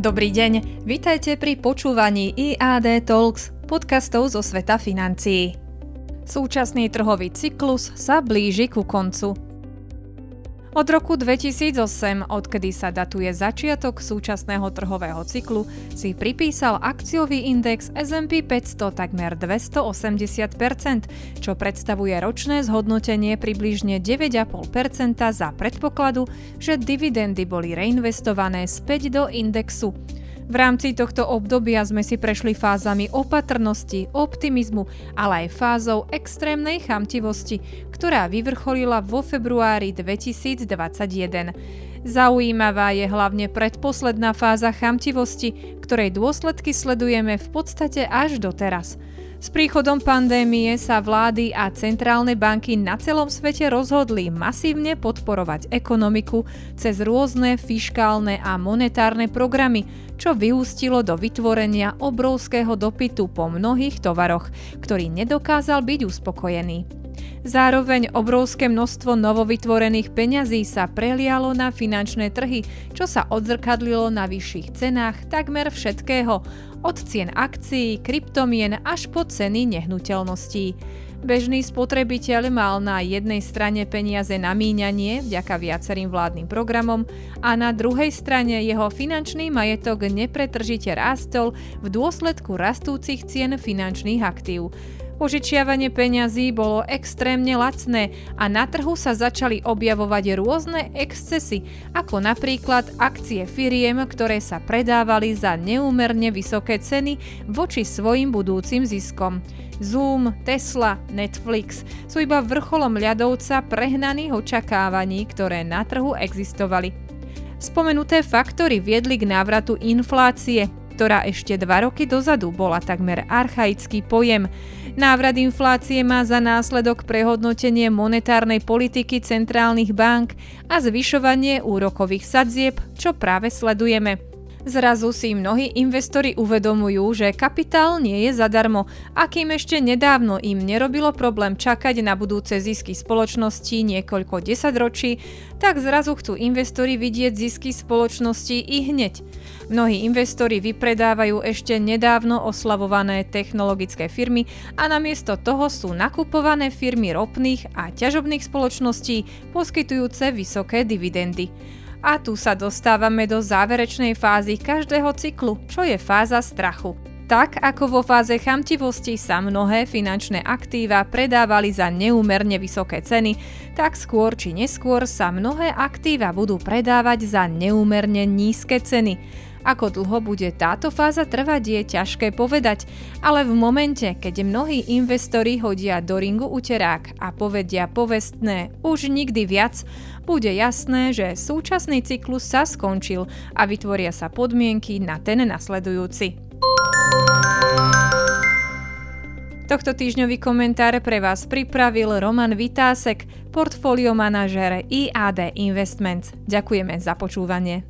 Dobrý deň, vitajte pri počúvaní IAD Talks, podcastov zo sveta financií. Súčasný trhový cyklus sa blíži ku koncu. Od roku 2008, odkedy sa datuje začiatok súčasného trhového cyklu, si pripísal akciový index S&P 500 takmer 280%, čo predstavuje ročné zhodnotenie približne 9,5% za predpokladu, že dividendy boli reinvestované späť do indexu. V rámci tohto obdobia sme si prešli fázami opatrnosti, optimizmu, ale aj fázou extrémnej chamtivosti, ktorá vyvrcholila vo februári 2021. Zaujímavá je hlavne predposledná fáza chamtivosti, ktorej dôsledky sledujeme v podstate až doteraz. S príchodom pandémie sa vlády a centrálne banky na celom svete rozhodli masívne podporovať ekonomiku cez rôzne fiškálne a monetárne programy, čo vyústilo do vytvorenia obrovského dopytu po mnohých tovaroch, ktorý nedokázal byť uspokojený. Zároveň obrovské množstvo novovytvorených peňazí sa prelialo na finančné trhy, čo sa odzrkadlilo na vyšších cenách takmer všetkého, od cien akcií, kryptomien až po ceny nehnuteľností. Bežný spotrebiteľ mal na jednej strane peniaze na míňanie vďaka viacerým vládnym programom a na druhej strane jeho finančný majetok nepretržite rástol v dôsledku rastúcich cien finančných aktív. Požičiavanie peňazí bolo extrémne lacné a na trhu sa začali objavovať rôzne excesy, ako napríklad akcie firiem, ktoré sa predávali za neúmerne vysoké ceny voči svojim budúcim ziskom. Zoom, Tesla, Netflix sú iba vrcholom ľadovca prehnaných očakávaní, ktoré na trhu existovali. Spomenuté faktory viedli k návratu inflácie, ktorá ešte dva roky dozadu bola takmer archaický pojem. Návrat inflácie má za následok prehodnotenie monetárnej politiky centrálnych bank a zvyšovanie úrokových sadzieb, čo práve sledujeme. Zrazu si mnohí investori uvedomujú, že kapitál nie je zadarmo a kým ešte nedávno im nerobilo problém čakať na budúce zisky spoločnosti niekoľko desaťročí, tak zrazu chcú investori vidieť zisky spoločnosti i hneď. Mnohí investori vypredávajú ešte nedávno oslavované technologické firmy a namiesto toho sú nakupované firmy ropných a ťažobných spoločností poskytujúce vysoké dividendy. A tu sa dostávame do záverečnej fázy každého cyklu, čo je fáza strachu. Tak ako vo fáze chamtivosti sa mnohé finančné aktíva predávali za neúmerne vysoké ceny, tak skôr či neskôr sa mnohé aktíva budú predávať za neúmerne nízke ceny. Ako dlho bude táto fáza trvať je ťažké povedať, ale v momente, keď mnohí investori hodia do ringu uterák a povedia povestné už nikdy viac, bude jasné, že súčasný cyklus sa skončil a vytvoria sa podmienky na ten nasledujúci. Tohto týždňový komentár pre vás pripravil Roman Vitásek, portfólio manažer IAD Investments. Ďakujeme za počúvanie.